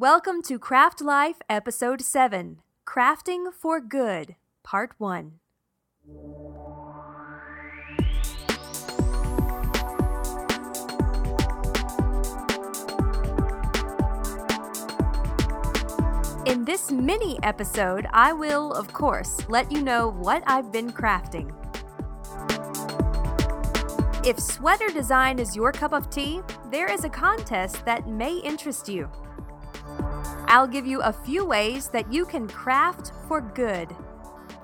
Welcome to Craft Life, Episode 7 Crafting for Good, Part 1. In this mini episode, I will, of course, let you know what I've been crafting. If sweater design is your cup of tea, there is a contest that may interest you. I'll give you a few ways that you can craft for good,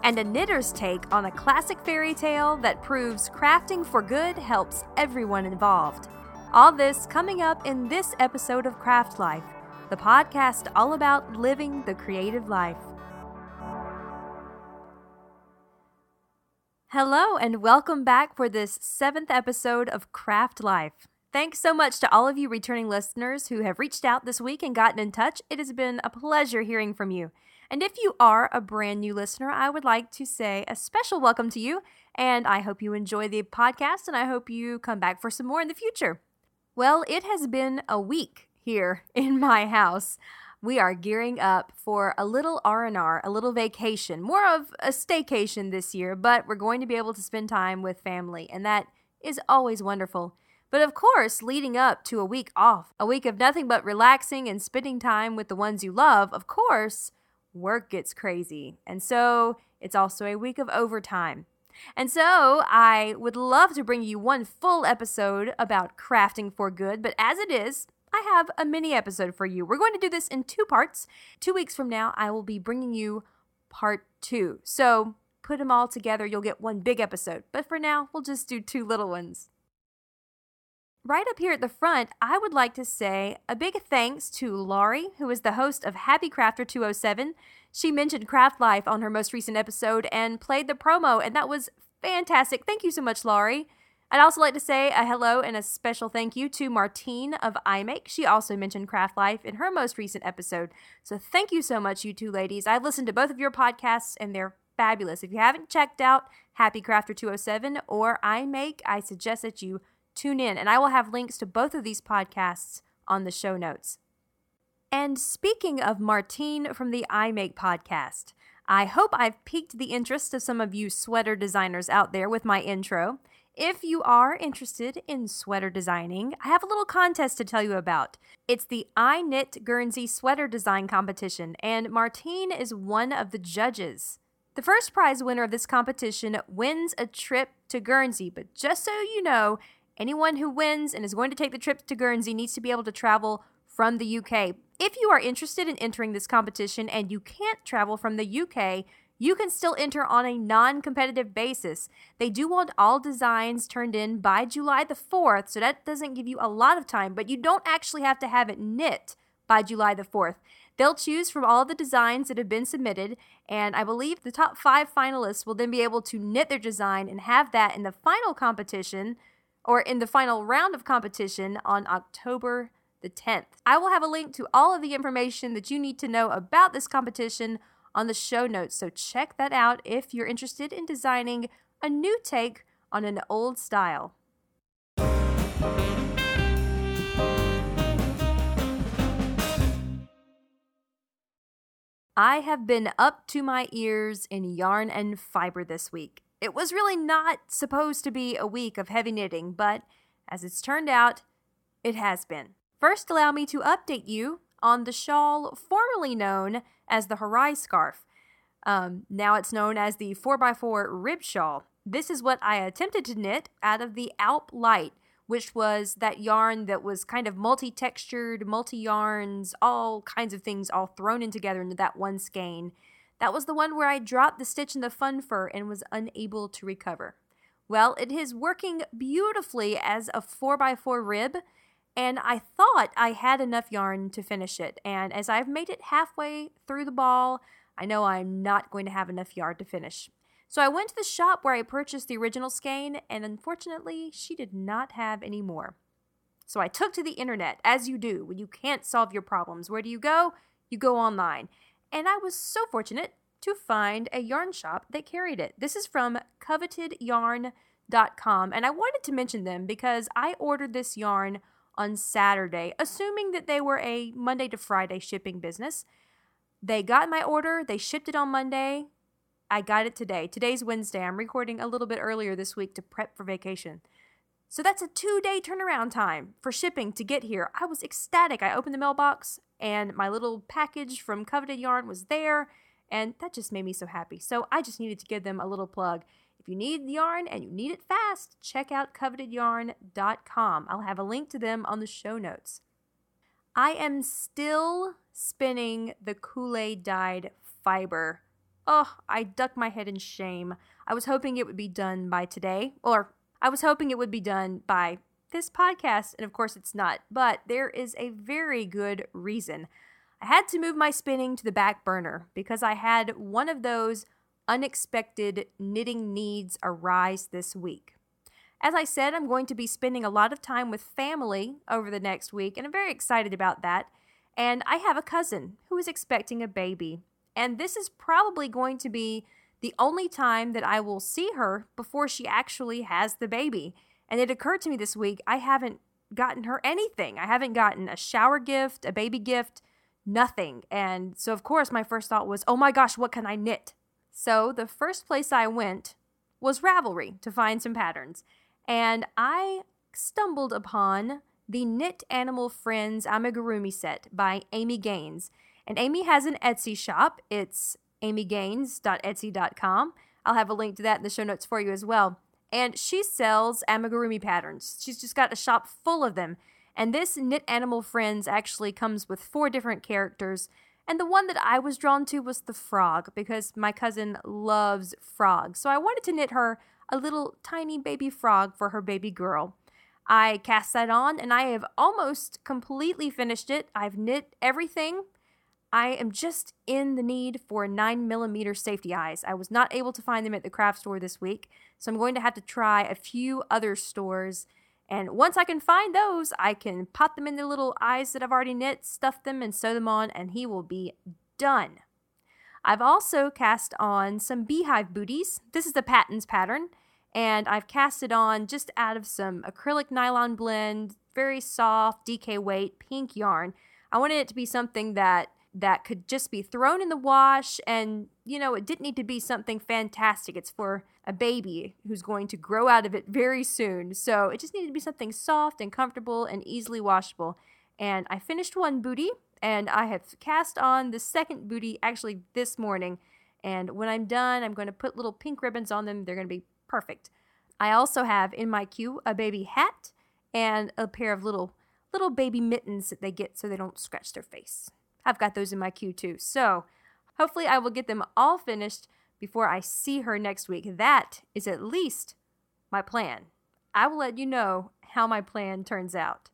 and a knitter's take on a classic fairy tale that proves crafting for good helps everyone involved. All this coming up in this episode of Craft Life, the podcast all about living the creative life. Hello, and welcome back for this seventh episode of Craft Life. Thanks so much to all of you returning listeners who have reached out this week and gotten in touch. It has been a pleasure hearing from you. And if you are a brand new listener, I would like to say a special welcome to you. And I hope you enjoy the podcast and I hope you come back for some more in the future. Well, it has been a week here in my house. We are gearing up for a little R&R, a little vacation, more of a staycation this year, but we're going to be able to spend time with family, and that is always wonderful. But of course, leading up to a week off, a week of nothing but relaxing and spending time with the ones you love, of course, work gets crazy. And so it's also a week of overtime. And so I would love to bring you one full episode about crafting for good, but as it is, I have a mini episode for you. We're going to do this in two parts. Two weeks from now, I will be bringing you part two. So put them all together, you'll get one big episode. But for now, we'll just do two little ones. Right up here at the front, I would like to say a big thanks to Laurie, who is the host of Happy Crafter 207. She mentioned Craft Life on her most recent episode and played the promo, and that was fantastic. Thank you so much, Laurie. I'd also like to say a hello and a special thank you to Martine of iMake. She also mentioned Craft Life in her most recent episode. So thank you so much, you two ladies. I've listened to both of your podcasts and they're fabulous. If you haven't checked out Happy Crafter 207 or iMake, I suggest that you tune in, and I will have links to both of these podcasts on the show notes. And speaking of Martine from the iMake podcast, I hope I've piqued the interest of some of you sweater designers out there with my intro. If you are interested in sweater designing, I have a little contest to tell you about. It's the I Knit Guernsey Sweater Design Competition, and Martine is one of the judges. The first prize winner of this competition wins a trip to Guernsey, but just so you know, Anyone who wins and is going to take the trip to Guernsey needs to be able to travel from the UK. If you are interested in entering this competition and you can't travel from the UK, you can still enter on a non competitive basis. They do want all designs turned in by July the 4th, so that doesn't give you a lot of time, but you don't actually have to have it knit by July the 4th. They'll choose from all the designs that have been submitted, and I believe the top five finalists will then be able to knit their design and have that in the final competition or in the final round of competition on October the 10th. I will have a link to all of the information that you need to know about this competition on the show notes, so check that out if you're interested in designing a new take on an old style. I have been up to my ears in yarn and fiber this week. It was really not supposed to be a week of heavy knitting, but as it's turned out, it has been. First, allow me to update you on the shawl formerly known as the Harai scarf. Um, now it's known as the 4x4 rib shawl. This is what I attempted to knit out of the Alp Light, which was that yarn that was kind of multi textured, multi yarns, all kinds of things all thrown in together into that one skein. That was the one where I dropped the stitch in the fun fur and was unable to recover. Well, it is working beautifully as a 4x4 rib, and I thought I had enough yarn to finish it. And as I've made it halfway through the ball, I know I'm not going to have enough yarn to finish. So I went to the shop where I purchased the original skein, and unfortunately, she did not have any more. So I took to the internet, as you do when you can't solve your problems. Where do you go? You go online and I was so fortunate to find a yarn shop that carried it. This is from covetedyarn.com, and I wanted to mention them because I ordered this yarn on Saturday, assuming that they were a Monday to Friday shipping business. They got my order, they shipped it on Monday. I got it today. Today's Wednesday. I'm recording a little bit earlier this week to prep for vacation. So that's a two day turnaround time for shipping to get here. I was ecstatic. I opened the mailbox and my little package from Coveted Yarn was there, and that just made me so happy. So I just needed to give them a little plug. If you need yarn and you need it fast, check out covetedyarn.com. I'll have a link to them on the show notes. I am still spinning the Kool Aid dyed fiber. Oh, I duck my head in shame. I was hoping it would be done by today, or I was hoping it would be done by this podcast, and of course it's not, but there is a very good reason. I had to move my spinning to the back burner because I had one of those unexpected knitting needs arise this week. As I said, I'm going to be spending a lot of time with family over the next week, and I'm very excited about that. And I have a cousin who is expecting a baby, and this is probably going to be the only time that I will see her before she actually has the baby. And it occurred to me this week I haven't gotten her anything. I haven't gotten a shower gift, a baby gift, nothing. And so, of course, my first thought was, oh my gosh, what can I knit? So the first place I went was Ravelry to find some patterns. And I stumbled upon the Knit Animal Friends Amigurumi set by Amy Gaines. And Amy has an Etsy shop. It's amygaines.etsy.com. I'll have a link to that in the show notes for you as well. And she sells amigurumi patterns. She's just got a shop full of them. And this Knit Animal Friends actually comes with four different characters and the one that I was drawn to was the frog because my cousin loves frogs. So I wanted to knit her a little tiny baby frog for her baby girl. I cast that on and I have almost completely finished it. I've knit everything. I am just in the need for 9 millimeter safety eyes. I was not able to find them at the craft store this week, so I'm going to have to try a few other stores and once I can find those, I can pop them in the little eyes that I've already knit, stuff them, and sew them on, and he will be done. I've also cast on some beehive booties. This is the Patons pattern, and I've cast it on just out of some acrylic nylon blend, very soft, DK weight, pink yarn. I wanted it to be something that that could just be thrown in the wash and you know it didn't need to be something fantastic. It's for a baby who's going to grow out of it very soon. So it just needed to be something soft and comfortable and easily washable. And i finished one booty and i have cast on the second booty actually this morning. And when i'm done i'm going to put little pink ribbons on them. They're going to be perfect. I also have in my queue a baby hat and a pair of little little baby mittens that they get so they don't scratch their face I've got those in my queue too. So hopefully I will get them all finished before I see her next week. That is at least my plan. I will let you know how my plan turns out.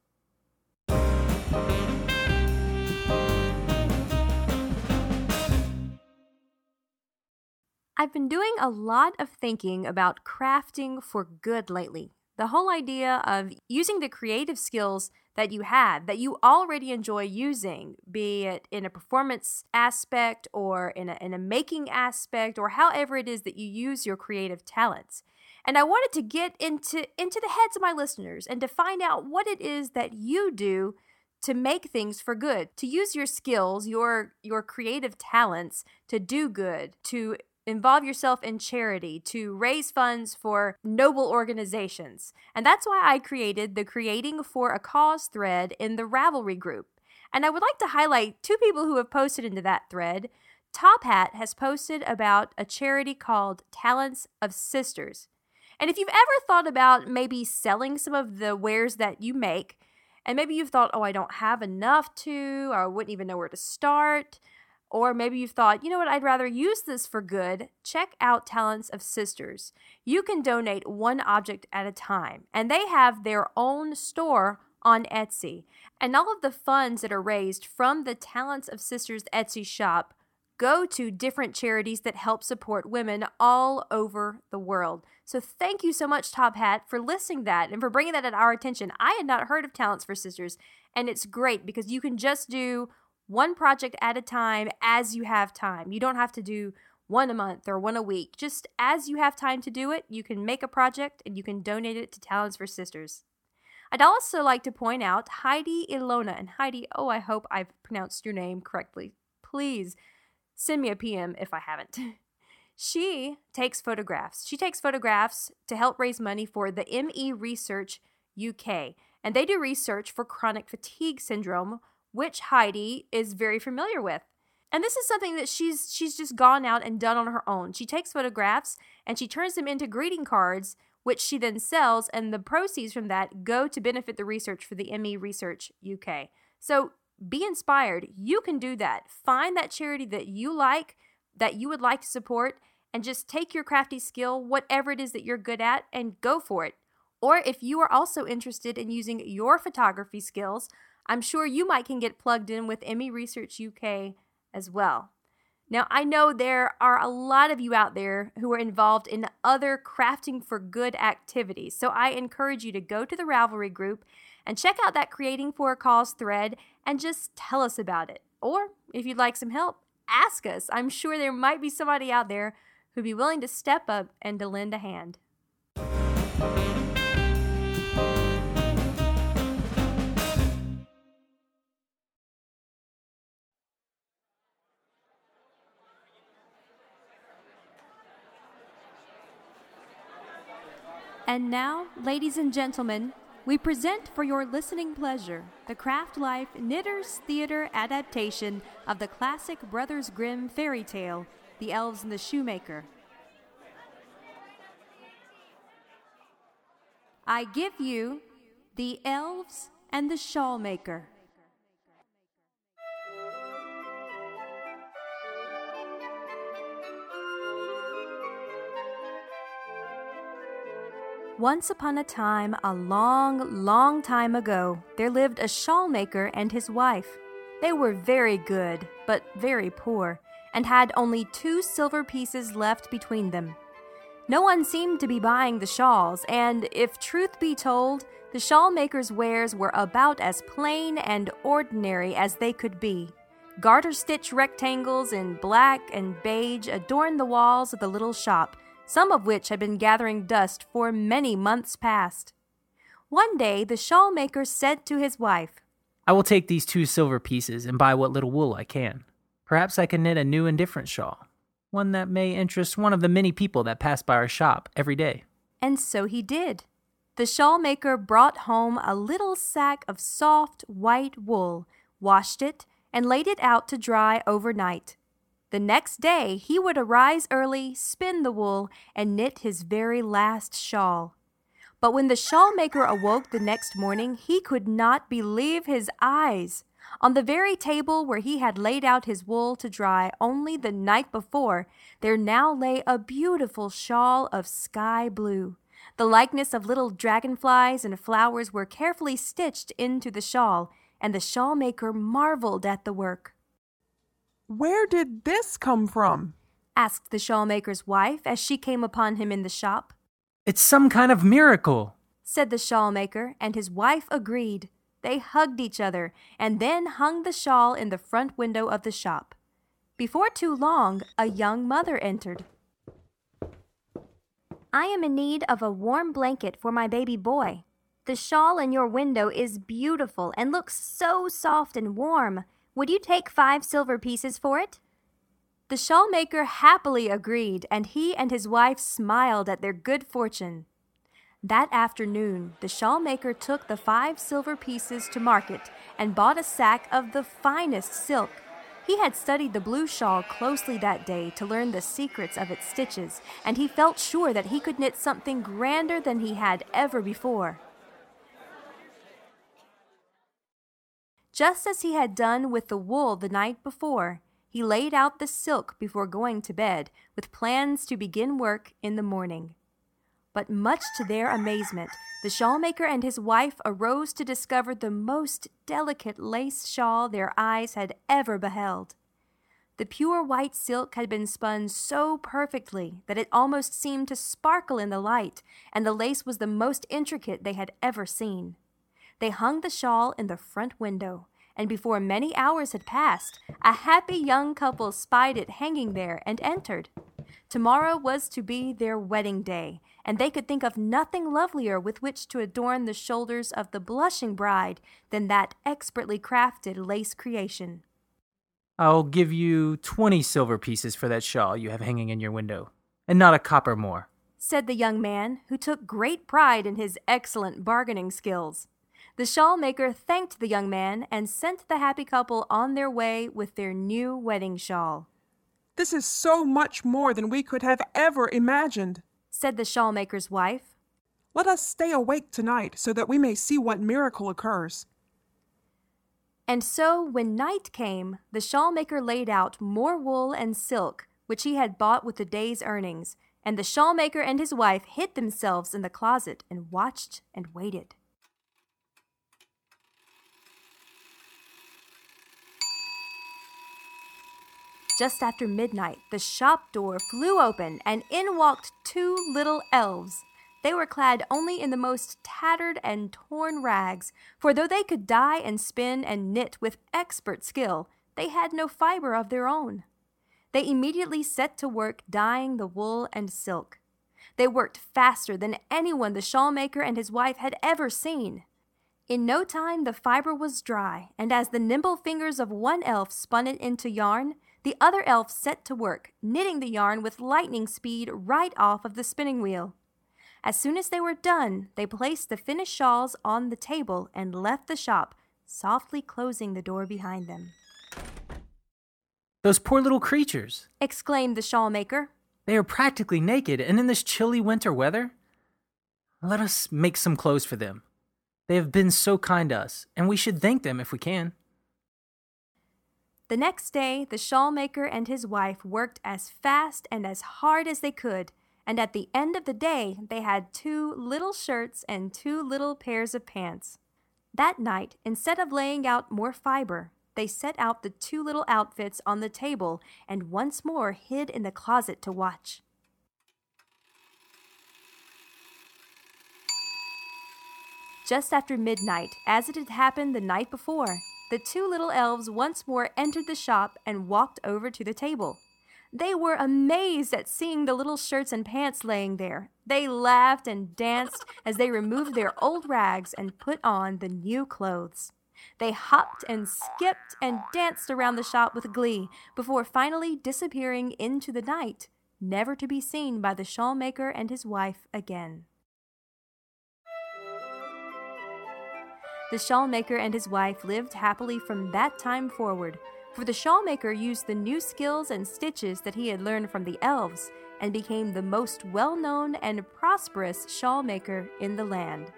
I've been doing a lot of thinking about crafting for good lately. The whole idea of using the creative skills that you have that you already enjoy using, be it in a performance aspect or in a, in a making aspect or however it is that you use your creative talents. And I wanted to get into into the heads of my listeners and to find out what it is that you do to make things for good, to use your skills, your your creative talents to do good, to involve yourself in charity, to raise funds for noble organizations. And that's why I created the Creating for a Cause thread in the Ravelry group. And I would like to highlight two people who have posted into that thread. Top Hat has posted about a charity called Talents of Sisters. And if you've ever thought about maybe selling some of the wares that you make, and maybe you've thought, oh, I don't have enough to, or I wouldn't even know where to start, or maybe you've thought, you know what, I'd rather use this for good. Check out Talents of Sisters. You can donate one object at a time, and they have their own store on Etsy. And all of the funds that are raised from the Talents of Sisters Etsy shop go to different charities that help support women all over the world. So thank you so much, Top Hat, for listing that and for bringing that at our attention. I had not heard of Talents for Sisters, and it's great because you can just do one project at a time as you have time. You don't have to do one a month or one a week. Just as you have time to do it, you can make a project and you can donate it to Talents for Sisters. I'd also like to point out Heidi Ilona. And Heidi, oh, I hope I've pronounced your name correctly. Please send me a PM if I haven't. She takes photographs. She takes photographs to help raise money for the ME Research UK. And they do research for chronic fatigue syndrome, which Heidi is very familiar with. And this is something that she's she's just gone out and done on her own. She takes photographs and she turns them into greeting cards which she then sells and the proceeds from that go to benefit the research for the ME Research UK. So be inspired. You can do that. Find that charity that you like, that you would like to support and just take your crafty skill, whatever it is that you're good at and go for it. Or if you are also interested in using your photography skills, I'm sure you might can get plugged in with ME Research UK as well. Now, I know there are a lot of you out there who are involved in other crafting for good activities, so I encourage you to go to the Ravelry group and check out that Creating for a Cause thread and just tell us about it. Or if you'd like some help, ask us. I'm sure there might be somebody out there who'd be willing to step up and to lend a hand. And now, ladies and gentlemen, we present for your listening pleasure the Craft Life Knitters Theater adaptation of the classic Brothers Grimm fairy tale, The Elves and the Shoemaker. I give you The Elves and the Shawlmaker. Once upon a time, a long, long time ago, there lived a shawl maker and his wife. They were very good, but very poor, and had only two silver pieces left between them. No one seemed to be buying the shawls, and if truth be told, the shawl maker's wares were about as plain and ordinary as they could be. Garter stitch rectangles in black and beige adorned the walls of the little shop, some of which had been gathering dust for many months past. One day the shawl maker said to his wife, I will take these two silver pieces and buy what little wool I can. Perhaps I can knit a new and different shawl, one that may interest one of the many people that pass by our shop every day. And so he did. The shawl maker brought home a little sack of soft white wool, washed it, and laid it out to dry overnight. The next day he would arise early, spin the wool, and knit his very last shawl. But when the shawl maker awoke the next morning, he could not believe his eyes. On the very table where he had laid out his wool to dry only the night before, there now lay a beautiful shawl of sky blue. The likeness of little dragonflies and flowers were carefully stitched into the shawl, and the shawl maker marveled at the work. Where did this come from? asked the shawlmaker's wife as she came upon him in the shop. It's some kind of miracle, said the shawlmaker, and his wife agreed. They hugged each other and then hung the shawl in the front window of the shop. Before too long, a young mother entered. I am in need of a warm blanket for my baby boy. The shawl in your window is beautiful and looks so soft and warm. Would you take five silver pieces for it? The shawl maker happily agreed, and he and his wife smiled at their good fortune. That afternoon, the shawl maker took the five silver pieces to market and bought a sack of the finest silk. He had studied the blue shawl closely that day to learn the secrets of its stitches, and he felt sure that he could knit something grander than he had ever before. Just as he had done with the wool the night before, he laid out the silk before going to bed, with plans to begin work in the morning. But much to their amazement, the shawlmaker and his wife arose to discover the most delicate lace shawl their eyes had ever beheld. The pure white silk had been spun so perfectly that it almost seemed to sparkle in the light, and the lace was the most intricate they had ever seen. They hung the shawl in the front window, and before many hours had passed, a happy young couple spied it hanging there and entered. Tomorrow was to be their wedding day, and they could think of nothing lovelier with which to adorn the shoulders of the blushing bride than that expertly crafted lace creation. I'll give you 20 silver pieces for that shawl you have hanging in your window, and not a copper more, said the young man, who took great pride in his excellent bargaining skills. The shawl maker thanked the young man and sent the happy couple on their way with their new wedding shawl. This is so much more than we could have ever imagined, said the shawl maker's wife. Let us stay awake tonight so that we may see what miracle occurs. And so, when night came, the shawl maker laid out more wool and silk, which he had bought with the day's earnings, and the shawl maker and his wife hid themselves in the closet and watched and waited. Just after midnight, the shop door flew open, and in walked two little elves. They were clad only in the most tattered and torn rags, for though they could dye and spin and knit with expert skill, they had no fiber of their own. They immediately set to work dyeing the wool and silk. They worked faster than anyone the shawl maker and his wife had ever seen. In no time the fiber was dry, and as the nimble fingers of one elf spun it into yarn, the other elf set to work, knitting the yarn with lightning speed right off of the spinning wheel. As soon as they were done, they placed the finished shawls on the table and left the shop, softly closing the door behind them. Those poor little creatures! exclaimed the shawl maker. They are practically naked, and in this chilly winter weather? Let us make some clothes for them. They have been so kind to us, and we should thank them if we can. The next day, the shawl maker and his wife worked as fast and as hard as they could and at the end of the day they had two little shirts and two little pairs of pants. That night, instead of laying out more fiber, they set out the two little outfits on the table and once more hid in the closet to watch. Just after midnight, as it had happened the night before, the two little elves once more entered the shop and walked over to the table. They were amazed at seeing the little shirts and pants laying there. They laughed and danced as they removed their old rags and put on the new clothes. They hopped and skipped and danced around the shop with glee before finally disappearing into the night, never to be seen by the shawl maker and his wife again. The shawl maker and his wife lived happily from that time forward, for the shawlmaker used the new skills and stitches that he had learned from the elves and became the most well known and prosperous shawlmaker in the land.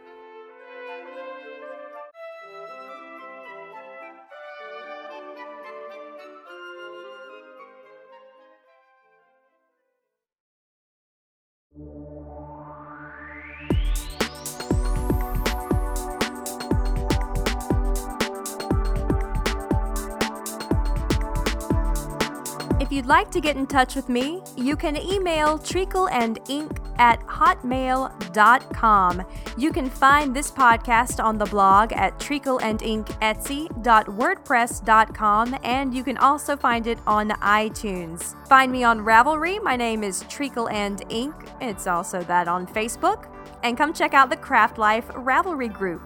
You'd like to get in touch with me, you can email treacleandink at hotmail.com. You can find this podcast on the blog at treacleandinketsy.wordpress.com, and you can also find it on iTunes. Find me on Ravelry. My name is Treacle and Ink. It's also that on Facebook. And come check out the Craft Life Ravelry group.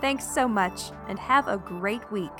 Thanks so much, and have a great week.